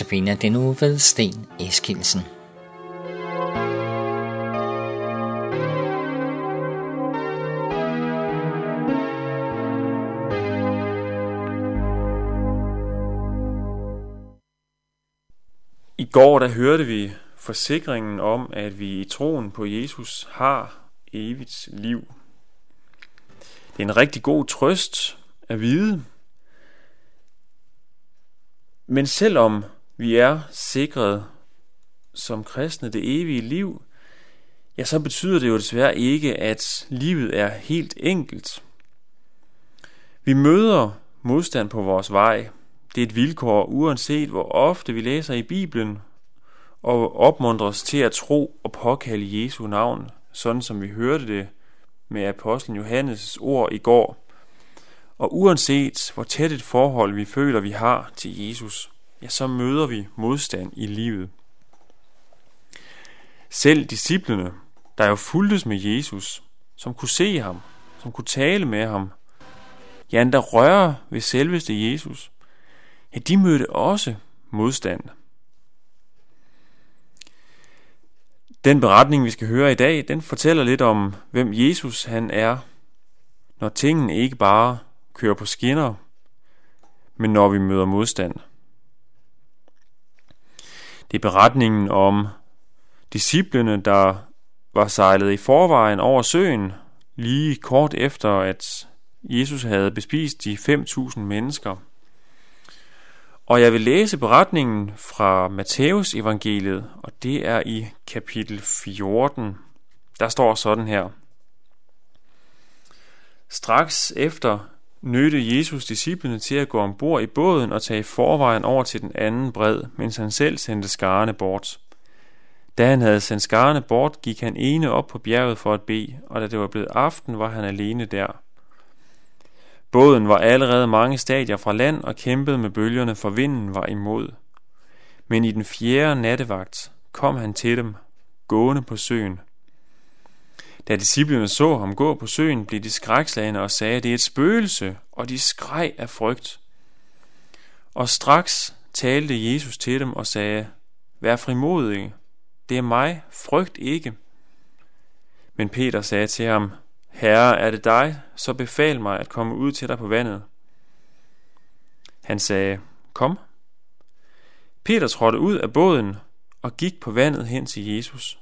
Notabene den nu ved Sten Eskilsen. I går der hørte vi forsikringen om, at vi i troen på Jesus har evigt liv. Det er en rigtig god trøst at vide. Men selvom vi er sikret som kristne det evige liv, ja, så betyder det jo desværre ikke, at livet er helt enkelt. Vi møder modstand på vores vej. Det er et vilkår, uanset hvor ofte vi læser i Bibelen og opmuntres til at tro og påkalde Jesu navn, sådan som vi hørte det med apostlen Johannes ord i går. Og uanset hvor tæt et forhold vi føler, vi har til Jesus, ja, så møder vi modstand i livet. Selv disciplene, der jo fuldtes med Jesus, som kunne se ham, som kunne tale med ham, ja, der rører ved selveste Jesus, ja, de mødte også modstand. Den beretning, vi skal høre i dag, den fortæller lidt om, hvem Jesus han er, når tingene ikke bare kører på skinner, men når vi møder modstand. Det er beretningen om disciplene, der var sejlet i forvejen over søen, lige kort efter, at Jesus havde bespist de 5.000 mennesker. Og jeg vil læse beretningen fra Matthæus evangeliet, og det er i kapitel 14. Der står sådan her. Straks efter nødte Jesus disciplene til at gå ombord i båden og tage forvejen over til den anden bred, mens han selv sendte skarne bort. Da han havde sendt skarne bort, gik han ene op på bjerget for at bede, og da det var blevet aften, var han alene der. Båden var allerede mange stadier fra land og kæmpede med bølgerne, for vinden var imod. Men i den fjerde nattevagt kom han til dem, gående på søen. Da disciplene så ham gå på søen, blev de skrækslagende og sagde, det er et spøgelse, og de skreg af frygt. Og straks talte Jesus til dem og sagde, Vær frimodige, det er mig, frygt ikke. Men Peter sagde til ham, Herre, er det dig, så befal mig at komme ud til dig på vandet. Han sagde, Kom. Peter trådte ud af båden og gik på vandet hen til Jesus.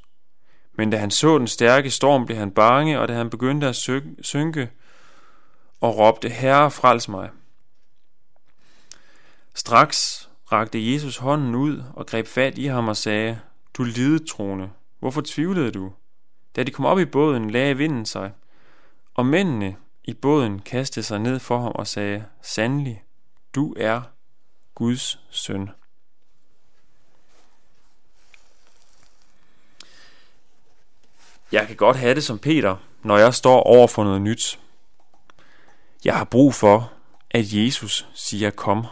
Men da han så den stærke storm, blev han bange, og da han begyndte at synke og råbte, Herre, frels mig. Straks rakte Jesus hånden ud og greb fat i ham og sagde, Du lidetrone, hvorfor tvivlede du? Da de kom op i båden, lagde vinden sig, og mændene i båden kastede sig ned for ham og sagde, Sandelig, du er Guds søn. Jeg kan godt have det som Peter, når jeg står over for noget nyt. Jeg har brug for, at Jesus siger kom.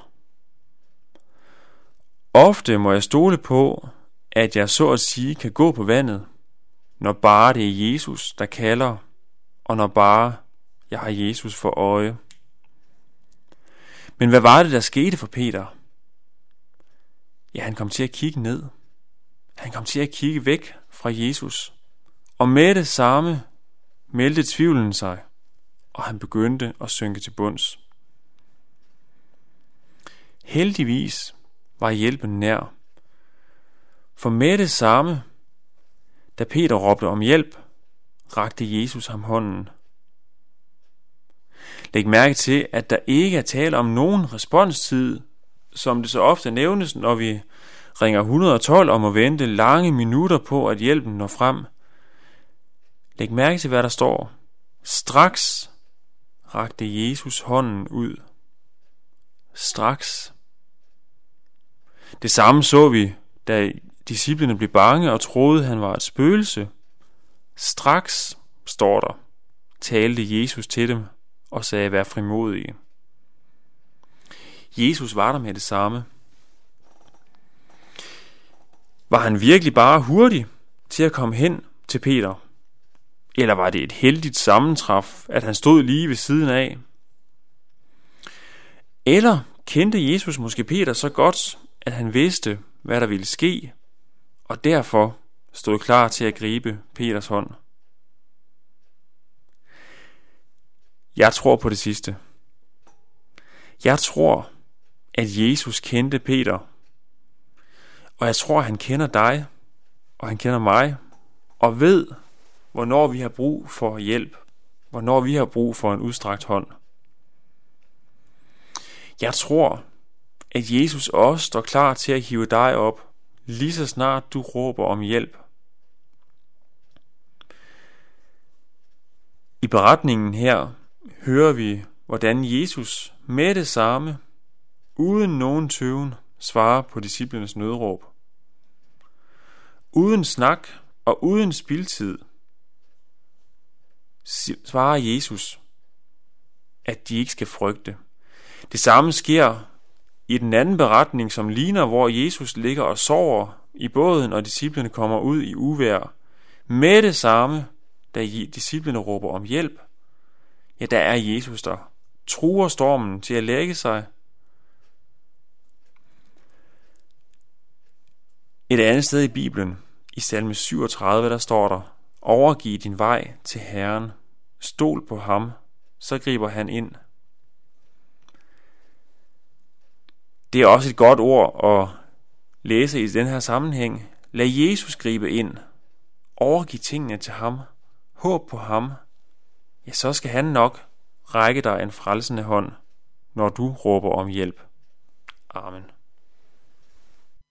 Ofte må jeg stole på, at jeg så at sige kan gå på vandet, når bare det er Jesus, der kalder, og når bare jeg har Jesus for øje. Men hvad var det, der skete for Peter? Ja, han kom til at kigge ned. Han kom til at kigge væk fra Jesus. Og med det samme meldte tvivlen sig, og han begyndte at synke til bunds. Heldigvis var hjælpen nær. For med det samme, da Peter råbte om hjælp, rakte Jesus ham hånden. Læg mærke til, at der ikke er tale om nogen responstid, som det så ofte nævnes, når vi ringer 112 om at vente lange minutter på, at hjælpen når frem. Læg mærke til, hvad der står. Straks rakte Jesus hånden ud. Straks. Det samme så vi, da disciplene blev bange og troede, han var et spøgelse. Straks, står der, talte Jesus til dem og sagde, vær frimodige. Jesus var der med det samme. Var han virkelig bare hurtig til at komme hen til Peter? Eller var det et heldigt sammentræf, at han stod lige ved siden af? Eller kendte Jesus måske Peter så godt, at han vidste, hvad der ville ske, og derfor stod klar til at gribe Peters hånd. Jeg tror på det sidste. Jeg tror, at Jesus kendte Peter, og jeg tror, at han kender dig, og han kender mig, og ved, hvornår vi har brug for hjælp, hvornår vi har brug for en udstrakt hånd. Jeg tror, at Jesus også står klar til at hive dig op, lige så snart du råber om hjælp. I beretningen her hører vi, hvordan Jesus med det samme, uden nogen tøven, svarer på disciplenes nødråb. Uden snak og uden spildtid svarer Jesus, at de ikke skal frygte. Det samme sker i den anden beretning, som ligner, hvor Jesus ligger og sover i båden, og disciplene kommer ud i uvær. Med det samme, da disciplene råber om hjælp, ja, der er Jesus der, truer stormen til at lægge sig. Et andet sted i Bibelen, i salme 37, der står der, Overgiv din vej til Herren, stol på ham, så griber han ind. Det er også et godt ord at læse i den her sammenhæng. Lad Jesus gribe ind. Overgiv tingene til ham. Håb på ham. Ja, så skal han nok række dig en frelsende hånd, når du råber om hjælp. Amen.